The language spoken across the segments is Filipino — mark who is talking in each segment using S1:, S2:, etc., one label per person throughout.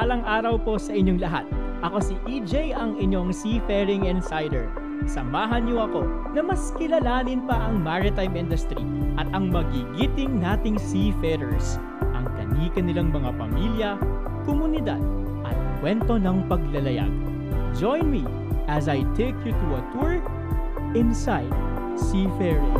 S1: Mapagpalang araw po sa inyong lahat. Ako si EJ ang inyong Seafaring Insider. Samahan niyo ako na mas kilalanin pa ang maritime industry at ang magigiting nating seafarers, ang kanika nilang mga pamilya, komunidad at kwento ng paglalayag. Join me as I take you to a tour inside Seafaring.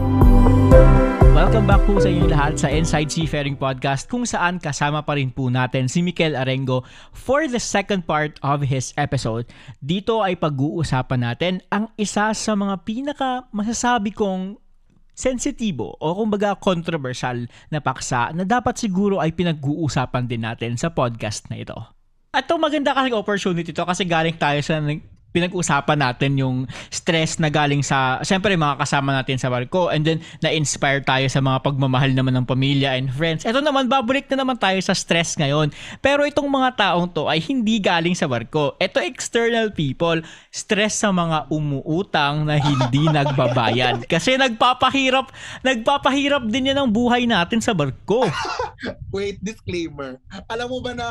S1: Welcome back po sa inyong lahat sa Inside Seafaring Podcast kung saan kasama pa rin po natin si Mikel Arengo for the second part of his episode. Dito ay pag-uusapan natin ang isa sa mga pinaka masasabi kong sensitibo o kumbaga controversial na paksa na dapat siguro ay pinag-uusapan din natin sa podcast na ito. At ito maganda kasi opportunity to kasi galing tayo sa pinag-usapan natin yung stress na galing sa, syempre mga kasama natin sa barko and then na-inspire tayo sa mga pagmamahal naman ng pamilya and friends. Ito naman, babalik na naman tayo sa stress ngayon. Pero itong mga taong to ay hindi galing sa barko. Ito external people, stress sa mga umuutang na hindi nagbabayad. Kasi nagpapahirap, nagpapahirap din yan ang buhay natin sa barko.
S2: Wait, disclaimer. Alam mo ba na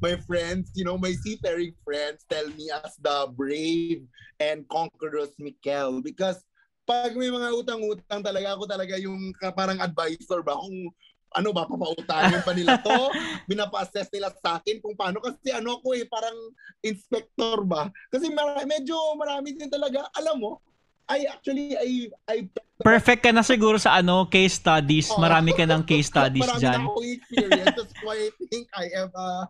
S2: my friends, you know, my seafaring friends tell me as the brave and conquerors Mikel. Because pag may mga utang-utang talaga ako talaga yung parang advisor ba kung ano ba, papautangin pa nila to, binapa-assess nila sa akin kung paano, kasi ano ko eh, parang inspector ba? Kasi mar- medyo marami din talaga, alam mo, I actually, I, I
S1: Perfect ka na siguro sa ano, case studies. Oh. Marami ka ng case studies
S2: Marami
S1: dyan.
S2: Marami akong experience. That's why I think I am uh,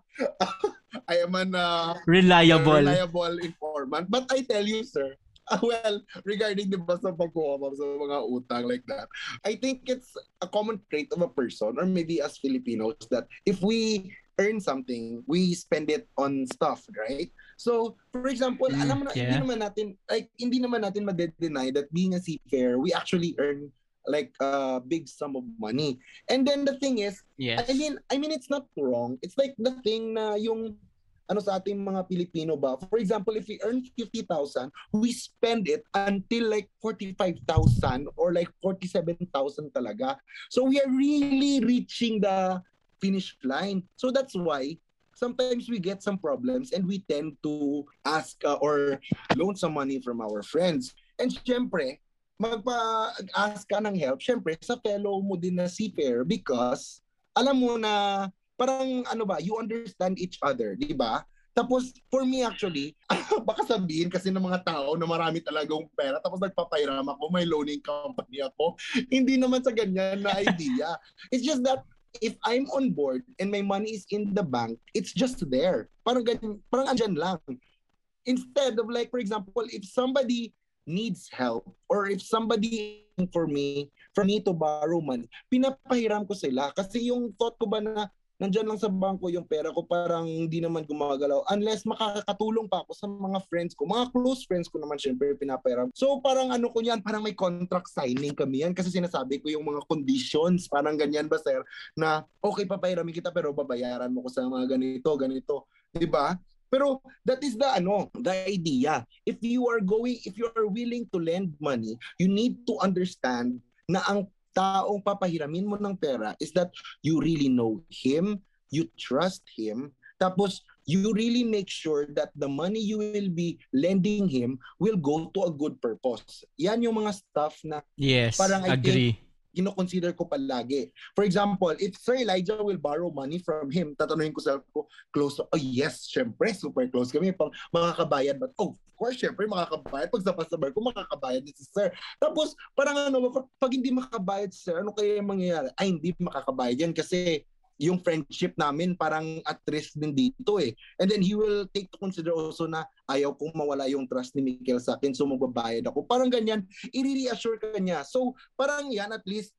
S2: I am an uh,
S1: reliable.
S2: reliable informant. But I tell you, sir, uh, well, regarding the basta pagkuha sa mga utang like that, I think it's a common trait of a person or maybe as Filipinos that if we earn something, we spend it on stuff, right? So, for example, mm, alam mo na, yeah. hindi naman natin, like, hindi naman natin ma-deny that being a seafarer, we actually earn like a big sum of money. And then the thing is, yes. I mean, I mean, it's not wrong. It's like the thing na yung, ano sa ating mga Pilipino ba? For example, if we earn 50,000, we spend it until like 45,000 or like 47,000 talaga. So we are really reaching the finish line. So that's why sometimes we get some problems and we tend to ask uh, or loan some money from our friends. And syempre, magpa-ask ka ng help, syempre, sa fellow mo din na seafarer because alam mo na parang ano ba, you understand each other, di ba? Tapos, for me actually, baka sabihin kasi ng mga tao na marami talagang pera, tapos nagpapairam ako, may loaning company ako. Hindi naman sa ganyan na idea. It's just that if I'm on board and my money is in the bank, it's just there. Parang ganyan, parang andyan lang. Instead of like, for example, if somebody needs help or if somebody for me, for me to borrow money, pinapahiram ko sila. Kasi yung thought ko ba na nandyan lang sa bangko yung pera ko parang hindi naman gumagalaw unless makakatulong pa ako sa mga friends ko. Mga close friends ko naman syempre pinapairam. So parang ano ko yan, parang may contract signing kami yan kasi sinasabi ko yung mga conditions, parang ganyan ba sir, na okay papairamin kita pero babayaran mo ko sa mga ganito, ganito. 'Di ba? Pero that is the ano, the idea. If you are going, if you are willing to lend money, you need to understand na ang taong papahiramin mo ng pera is that you really know him, you trust him, tapos you really make sure that the money you will be lending him will go to a good purpose. Yan yung mga stuff na
S1: yes, parang I agree. think
S2: kino-consider ko palagi. For example, if Sir Elijah will borrow money from him, tatanungin ko sa ko, close, oh yes, syempre, super close kami, pang makakabayad ba? Oh, of course, syempre, makakabayad. Pag sa bar ko, makakabayad din si Sir. Tapos, parang ano, pag hindi makakabayad si Sir, ano kaya yung mangyayari? Ay, hindi makakabayad yan kasi yung friendship namin parang at risk din dito eh. And then he will take to consider also na ayaw kong mawala yung trust ni Mikel sa akin so magbabayad ako. Parang ganyan, i-reassure ka niya. So parang yan at least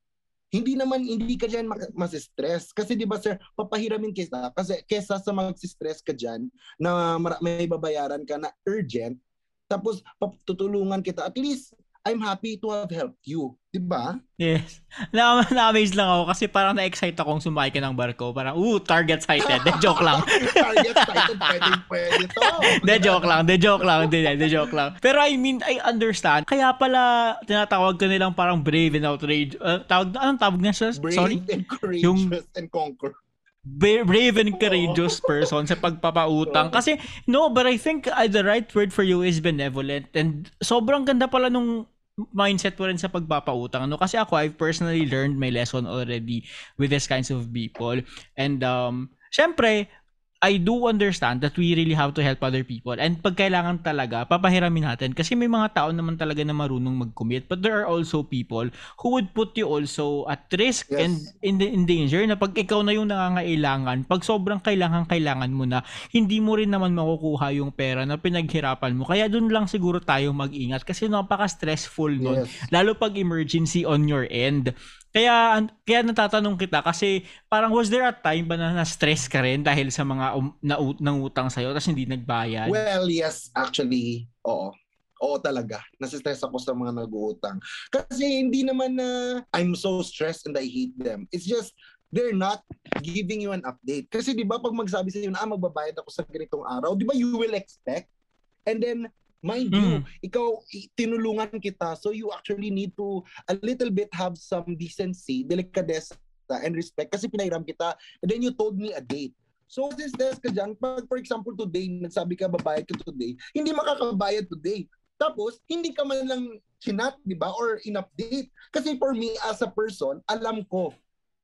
S2: hindi naman hindi ka diyan mas-stress kasi 'di ba sir papahiramin kita kasi kesa sa mag-stress ka diyan na may babayaran ka na urgent tapos tutulungan kita at least I'm happy to have helped you. Di ba?
S1: Yes. Na- na-amaze lang ako kasi parang na-excite akong sumakay ka ng barko. Parang, ooh, target sighted. De joke lang.
S2: target sighted, pwede, pwede to.
S1: De joke lang, de joke lang, de, de joke lang. Pero I mean, I understand. Kaya pala, tinatawag ka nilang parang brave and outrage. Uh, tawag, anong tawag na siya?
S2: Brave
S1: Sorry?
S2: and courageous yung, and conquer.
S1: brave and courageous person sa pagpapautang. Kasi, no, but I think uh, the right word for you is benevolent. And sobrang ganda pala nung mindset mo rin sa pagpapautang. Ano? Kasi ako, I've personally learned my lesson already with these kinds of people. And, um, syempre, I do understand that we really have to help other people. And pag kailangan talaga, papahiramin natin. Kasi may mga tao naman talaga na marunong mag-commit. But there are also people who would put you also at risk yes. and in, in danger na pag ikaw na yung nangangailangan, pag sobrang kailangan-kailangan mo na, hindi mo rin naman makukuha yung pera na pinaghirapan mo. Kaya dun lang siguro tayo mag-ingat kasi napaka-stressful nun. Yes. Lalo pag emergency on your end. Kaya kaya natatanong kita kasi parang was there a time ba na na-stress ka rin dahil sa mga um, na, nangutang sa'yo tapos hindi nagbayad?
S2: Well, yes, actually, oo. Oo talaga. Nasistress ako sa mga nag-uutang. Kasi hindi naman na I'm so stressed and I hate them. It's just they're not giving you an update. Kasi 'di ba pag magsabi sa iyo na ah, magbabayad ako sa ganitong araw, 'di ba you will expect and then Mind mm. you, ikaw tinulungan kita so you actually need to a little bit have some decency, delicadeza and respect kasi pinairam kita and then you told me a date. So this test ka dyan, pag for example today, nagsabi ka babayad ka today, hindi makakabayad today. Tapos, hindi ka man lang chinat, di ba? Or in-update. Kasi for me, as a person, alam ko.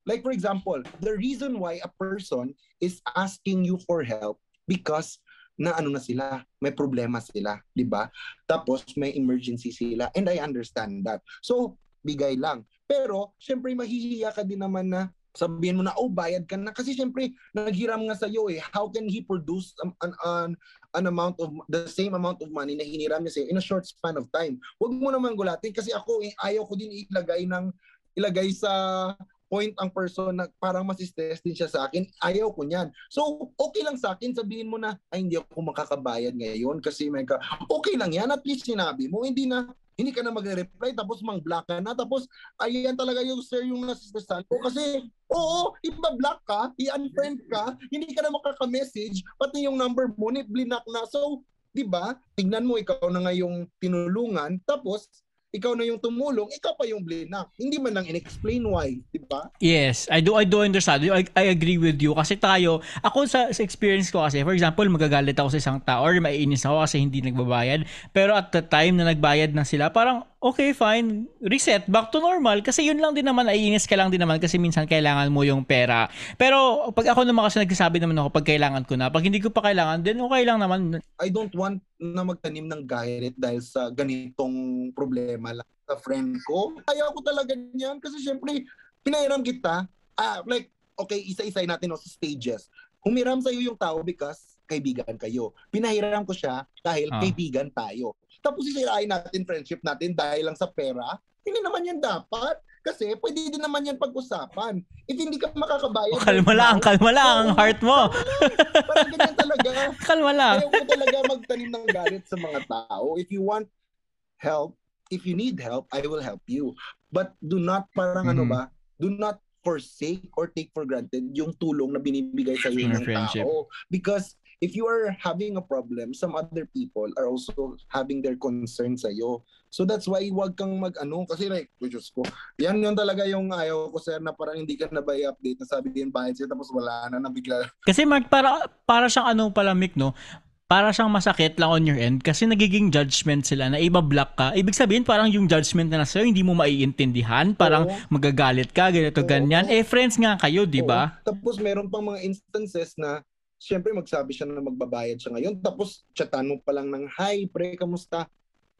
S2: Like for example, the reason why a person is asking you for help because na ano na sila, may problema sila, 'di ba? Tapos may emergency sila and I understand that. So, bigay lang. Pero syempre mahihiya ka din naman na sabihin mo na oh bayad ka na kasi syempre naghiram nga sa iyo eh how can he produce an, an, an amount of the same amount of money na hiniram niya sa in a short span of time wag mo naman gulatin kasi ako eh, ayaw ko din ilagay ng ilagay sa point ang person na parang masistress din siya sa akin, ayaw ko niyan. So, okay lang sa akin, sabihin mo na, ay hindi ako makakabayad ngayon kasi may ka, okay lang yan, at least sinabi mo, hindi na, hindi ka na magre-reply tapos mang block ka na tapos ayan talaga yung sir yung nasistresan ko kasi oo iba-block ka i-unfriend ka hindi ka na makaka-message pati yung number mo blinak na so 'di ba tignan mo ikaw na nga yung tinulungan tapos ikaw na yung tumulong, ikaw pa yung blinak. Hindi man lang in-explain why, di ba?
S1: Yes, I do I do understand. I, I agree with you kasi tayo, ako sa, sa experience ko kasi, for example, magagalit ako sa isang tao or maiinis ako kasi hindi nagbabayad. Pero at the time na nagbayad na sila, parang okay, fine, reset, back to normal. Kasi yun lang din naman, aiinis ka lang din naman kasi minsan kailangan mo yung pera. Pero pag ako naman kasi nagsasabi naman ako pag kailangan ko na, pag hindi ko pa kailangan, then okay lang naman.
S2: I don't want na magtanim ng galit dahil sa ganitong problema lang sa friend ko. Ayaw ko talaga niyan kasi syempre, pinairam kita, ah, like, okay, isa-isay natin no, sa stages. Humiram sa iyo yung tao because kaibigan kayo. Pinahiram ko siya dahil ah. kaibigan tayo. Tapos sisirain natin friendship natin dahil lang sa pera. Hindi naman yan dapat. Kasi pwede din naman yan pag-usapan. If hindi ka makakabayad.
S1: Oh, kalma lang, kalma lang ang heart mo.
S2: Parang ganyan talaga.
S1: kalma lang.
S2: Ayaw ko talaga magtanim ng galit sa mga tao. If you want help, if you need help, I will help you. But do not parang mm-hmm. ano ba, do not forsake or take for granted yung tulong na binibigay sa iyo ng tao. Because if you are having a problem, some other people are also having their concerns sa iyo. So that's why wag kang mag-ano kasi like, oh, Diyos ko, yan yun talaga yung ayaw ko sir na parang hindi ka na ba i-update na sabi din bayad siya tapos wala na nabigla.
S1: Kasi Mark, para, para siyang ano pala Mick, no? para siyang masakit lang on your end kasi nagiging judgment sila na iba-block ka. Ibig sabihin parang yung judgment na nasa hindi mo maiintindihan, parang Oo. magagalit ka, ganito, Oo. ganyan. Eh, friends nga kayo, di ba?
S2: Tapos meron pang mga instances na Siyempre, magsabi siya na magbabayad siya ngayon. Tapos, chatan mo pa lang ng, Hi, pre, kamusta?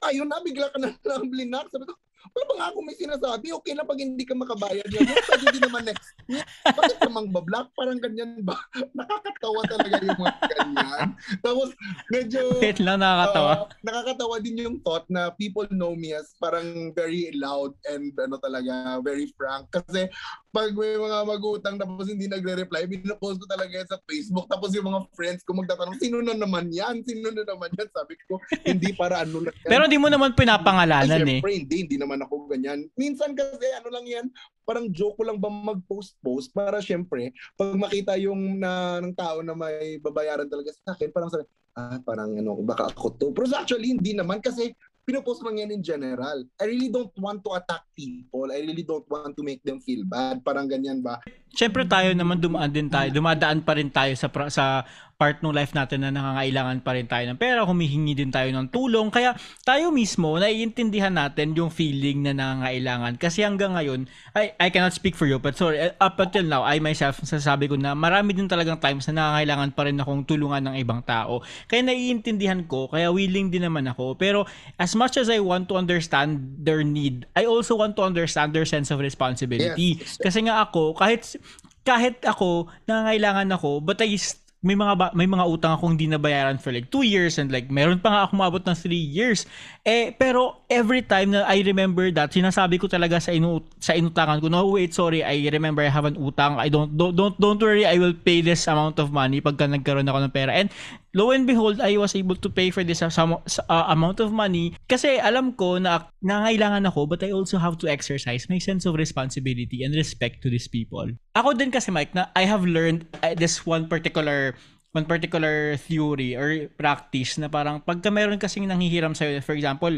S2: Ayun na, bigla ka na lang blinak. Sabi ko, wala ba nga ako may sinasabi? Okay na pag hindi ka makabayad yan. Pag hindi naman next week. Bakit namang bablock? Parang ganyan ba? Nakakatawa talaga yung mga ganyan. Tapos, medyo...
S1: Wait lang, nakakatawa.
S2: Uh, nakakatawa din yung thought na people know me as parang very loud and ano talaga, very frank. Kasi pag may mga magutang tapos hindi nagre-reply, binapost ko talaga yan sa Facebook. Tapos yung mga friends ko magtatanong, sino na naman yan? Sino na naman yan? Sabi ko, hindi para ano lang
S1: yan. Pero hindi mo naman pinapangalanan Ay,
S2: eh. hindi, hindi naman naman ako ganyan. Minsan kasi ano lang yan, parang joke ko lang ba mag-post-post para syempre, pag makita yung na, ng tao na may babayaran talaga sa akin, parang sabi, ah, parang ano, baka ako to. Pero actually, hindi naman kasi pinopost lang yan in general. I really don't want to attack people. I really don't want to make them feel bad. Parang ganyan ba?
S1: Siyempre tayo naman dumaan din tayo, dumadaan pa rin tayo sa sa part ng life natin na nangangailangan pa rin tayo ng pera, humihingi din tayo ng tulong. Kaya tayo mismo, naiintindihan natin yung feeling na nangangailangan. Kasi hanggang ngayon, I, I cannot speak for you, but sorry, up until now, I myself, sasabi ko na marami din talagang times na nangangailangan pa rin akong tulungan ng ibang tao. Kaya naiintindihan ko, kaya willing din naman ako. Pero as much as I want to understand their need, I also want to understand their sense of responsibility.
S2: Yes.
S1: Kasi nga ako, kahit kahit ako nangangailangan ako but I may mga ba, may mga utang akong hindi nabayaran for like 2 years and like meron pa nga ako umabot ng 3 years. Eh pero every time na I remember that, sinasabi ko talaga sa inu sa inutangan ko, no wait, sorry, I remember I have an utang. I don't don't don't, don't worry, I will pay this amount of money pagka nagkaroon ako ng pera. And lo and behold, I was able to pay for this uh, uh, amount of money kasi alam ko na nangailangan ako but I also have to exercise my sense of responsibility and respect to these people. Ako din kasi Mike na I have learned uh, this one particular one particular theory or practice na parang pagka meron kasing nanghihiram sa'yo, for example,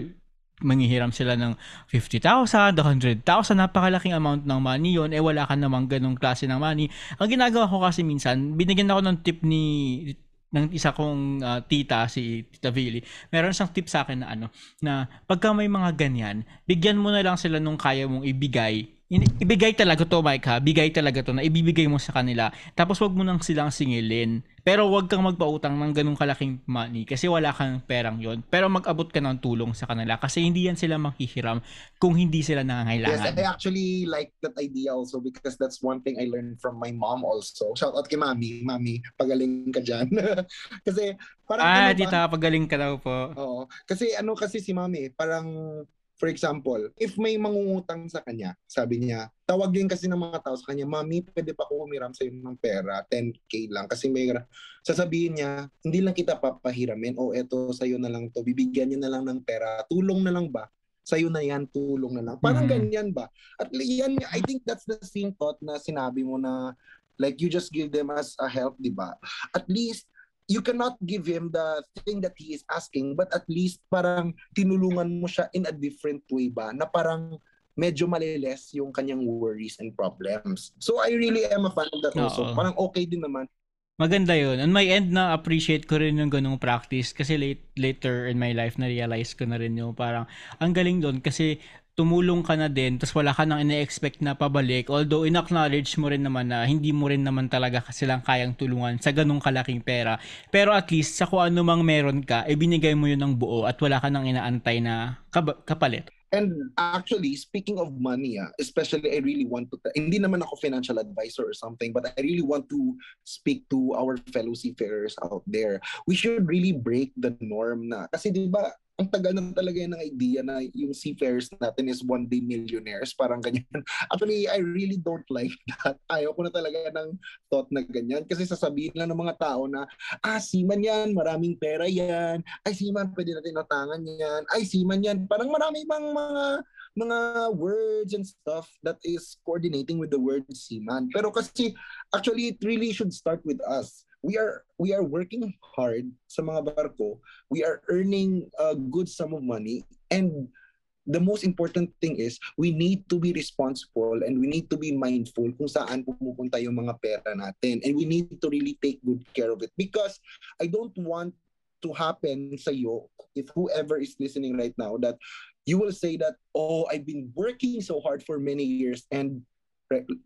S1: manghihiram sila ng 50,000, 100,000, napakalaking amount ng money yon eh wala ka namang ganong klase ng money. Ang ginagawa ko kasi minsan, binigyan ako ng tip ni ng isa kong uh, tita, si Tita Vili, meron siyang tip sa akin na ano, na pagka may mga ganyan, bigyan mo na lang sila nung kaya mong ibigay ibigay talaga to Mike ha, bigay talaga to na ibibigay mo sa kanila. Tapos wag mo nang silang singilin. Pero wag kang magpautang ng ganung kalaking money kasi wala kang perang yon. Pero mag-abot ka ng tulong sa kanila kasi hindi yan sila manghihiram kung hindi sila nangangailangan.
S2: Yes, I actually like that idea also because that's one thing I learned from my mom also. Shout out kay Mami. Mami, pagaling ka dyan. kasi parang
S1: Ah, ano tita, pagaling ka daw po.
S2: Oo. Kasi ano kasi si Mami, parang For example, if may mangungutang sa kanya, sabi niya, tawag din kasi ng mga tao sa kanya, Mami, pwede pa ako humiram sa iyo ng pera, 10k lang. Kasi may sasabihin niya, hindi lang kita papahiramin, o eto sa iyo na lang to, bibigyan niyo na lang ng pera, tulong na lang ba? Sa'yo na yan, tulong na lang. Parang mm-hmm. ganyan ba? At yan, I think that's the same thought na sinabi mo na like you just give them as a help, di ba? At least, you cannot give him the thing that he is asking but at least parang tinulungan mo siya in a different way ba na parang medyo maliles yung kanyang worries and problems. So I really am a fan of that also. Parang okay din naman.
S1: Maganda yun. On my end na appreciate ko rin yung ganung practice kasi late, later in my life na realize ko na rin yung parang ang galing doon kasi tumulong ka na din tapos wala ka nang ine-expect na pabalik although in-acknowledge mo rin naman na hindi mo rin naman talaga silang kayang tulungan sa ganung kalaking pera pero at least sa kung ano mang meron ka ibinigay mo yun ng buo at wala ka nang inaantay na kapalit
S2: And actually, speaking of money, ah, especially I really want to, hindi naman ako financial advisor or something, but I really want to speak to our fellow seafarers out there. We should really break the norm na. Kasi di ba, ang tagal na talaga yan ng idea na yung seafarers natin is one day millionaires, parang ganyan. Actually, I really don't like that. Ayaw ko na talaga ng thought na ganyan kasi sasabihin lang ng mga tao na, ah, seaman yan, maraming pera yan, ay seaman, pwede natin natangan yan, ay seaman yan. Parang marami bang mga mga words and stuff that is coordinating with the word seaman. Pero kasi actually it really should start with us we are we are working hard sa mga barko. We are earning a good sum of money. And the most important thing is we need to be responsible and we need to be mindful kung saan pumupunta yung mga pera natin. And we need to really take good care of it. Because I don't want to happen sa iyo if whoever is listening right now that you will say that oh I've been working so hard for many years and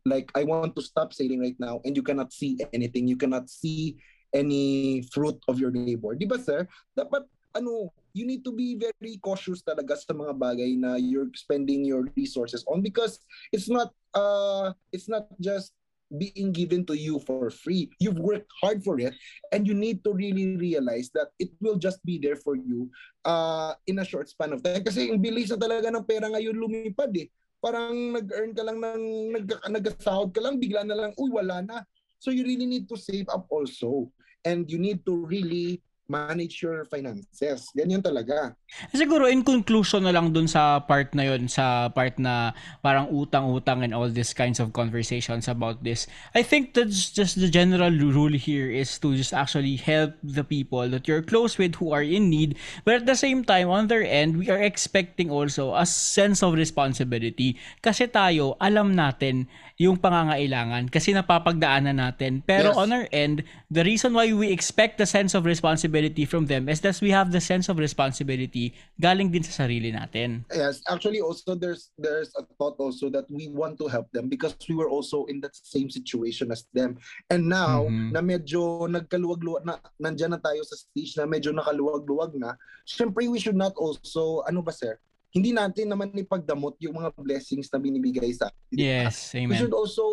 S2: like I want to stop sailing right now and you cannot see anything, you cannot see any fruit of your labor. Di ba sir? Dapat ano, you need to be very cautious talaga sa mga bagay na you're spending your resources on because it's not uh it's not just being given to you for free. You've worked hard for it and you need to really realize that it will just be there for you uh, in a short span of time. Kasi ang bilis na talaga ng pera ngayon lumipad eh parang nag-earn ka lang ng nag nag-sahod ka lang bigla na lang uy wala na. So you really need to save up also. And you need to really manage your finances. Ganyan talaga.
S1: Siguro in conclusion na lang dun sa part na yun, sa part na parang utang-utang and all these kinds of conversations about this. I think that's just the general rule here is to just actually help the people that you're close with who are in need. But at the same time, on their end, we are expecting also a sense of responsibility. Kasi tayo, alam natin yung pangangailangan kasi napapagdaanan natin. Pero
S2: Yes.
S1: on our end, the reason why we expect the sense of responsibility from them is that we have the sense of responsibility galing din sa sarili natin.
S2: Yes, actually also there's there's a thought also that we want to help them because we were also in that same situation as them. And now
S1: Mhm.
S2: na medyo nagkaluwag-luwag na nandiyan na tayo sa stage na medyo nakaluwag-luwag na, syempre we should not also ano ba sir? Hindi natin naman ipagdamot yung mga blessings na binibigay sa atin.
S1: Yes,
S2: We
S1: amen.
S2: should also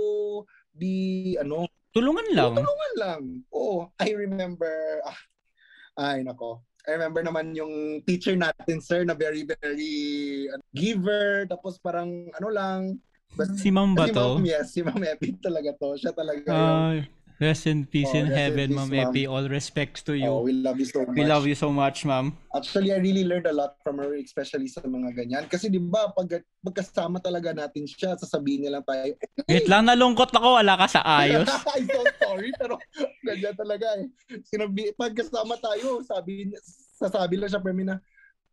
S2: be ano,
S1: Tulungan lang.
S2: tulungan lang. Oo, I remember ah, ay nako. I remember naman yung teacher natin sir na very very ano, giver tapos parang ano lang basta
S1: Si Ma'am ba
S2: si Ma'am,
S1: to?
S2: yes, si Ma'am Epi talaga to. Siya talaga yung,
S1: Ah, rest in peace
S2: Oh,
S1: in heaven, Ma'am. Epi. All respects to
S2: oh,
S1: you.
S2: we love you so much.
S1: We love you so much, Ma'am.
S2: Actually, I really learned a lot from her, especially sa mga ganyan. Kasi di ba, pag magkasama talaga natin siya, sasabihin niya lang tayo,
S1: Wait lang, nalungkot ako. Wala ka sa ayos.
S2: I'm so sorry, pero ganyan talaga eh. Sinabi, pagkasama tayo, sabi, sasabi lang siya per na,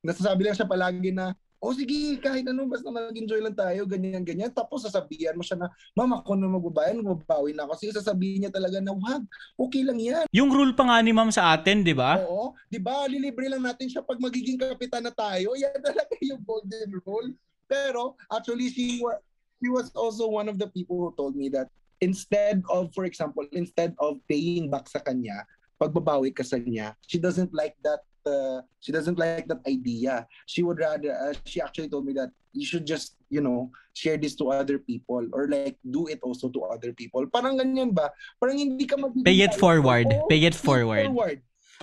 S2: nasasabi lang siya palagi na, oh sige, kahit ano, basta mag-enjoy lang tayo, ganyan, ganyan. Tapos sasabihan mo siya na, ma'am, ako na magbabayan, magbabawi na ako. Kasi sasabihin niya talaga na, wag, okay lang yan.
S1: Yung rule pa nga ni Ma'am sa atin, di ba?
S2: Oo, di ba, lilibre lang natin siya pag magiging kapitan na tayo. Yan talaga yung golden rule. Pero, actually, she, wa- she was also one of the people who told me that instead of, for example, instead of paying back sa kanya, pagbabawi ka sa kanya, she doesn't like that uh, she doesn't like that idea. She would rather, uh, she actually told me that you should just, you know, share this to other people or like do it also to other people. Parang ganyan ba? Parang hindi ka mag-
S1: Pay it forward.
S2: Oo,
S1: Pay it
S2: pay it
S1: forward.
S2: forward.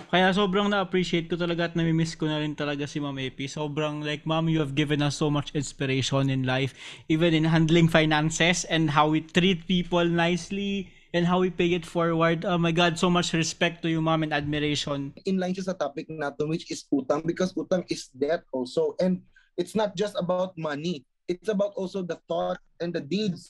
S1: Kaya sobrang na-appreciate ko talaga at namimiss ko na rin talaga si Ma'am Epi. Sobrang like, Ma'am, you have given us so much inspiration in life, even in handling finances and how we treat people nicely and how we pay it forward. Oh my God, so much respect to you, Ma'am, and admiration.
S2: inline siya sa topic natin which is utang because utang is debt also. And it's not just about money. It's about also the thought and the deeds.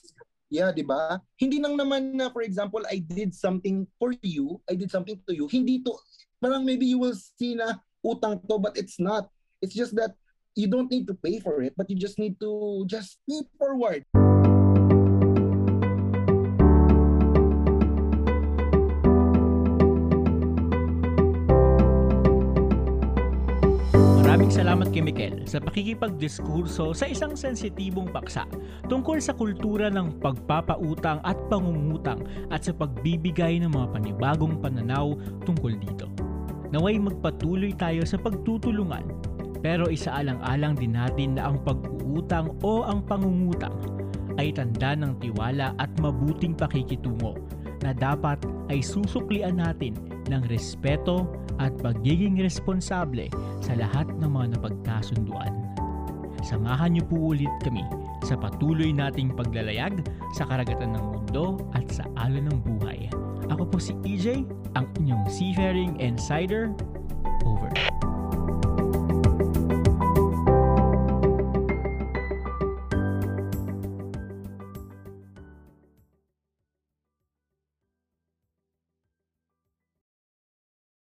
S2: Yeah di ba? Hindi nang naman na for example I did something for you I did something to you. Hindi to parang maybe you will see na utang to but it's not. It's just that you don't need to pay for it but you just need to just pay forward
S1: salamat kay Mikel sa pakikipagdiskurso sa isang sensitibong paksa tungkol sa kultura ng pagpapautang at pangungutang at sa pagbibigay ng mga panibagong pananaw tungkol dito. Naway magpatuloy tayo sa pagtutulungan pero isaalang-alang din natin na ang pag-uutang o ang pangungutang ay tanda ng tiwala at mabuting pakikitungo na dapat ay susuklian natin ng respeto at pagiging responsable sa lahat ng mga napagkasunduan. Samahan niyo po ulit kami sa patuloy nating paglalayag sa karagatan ng mundo at sa alon ng buhay. Ako po si EJ, ang inyong seafaring insider. Over.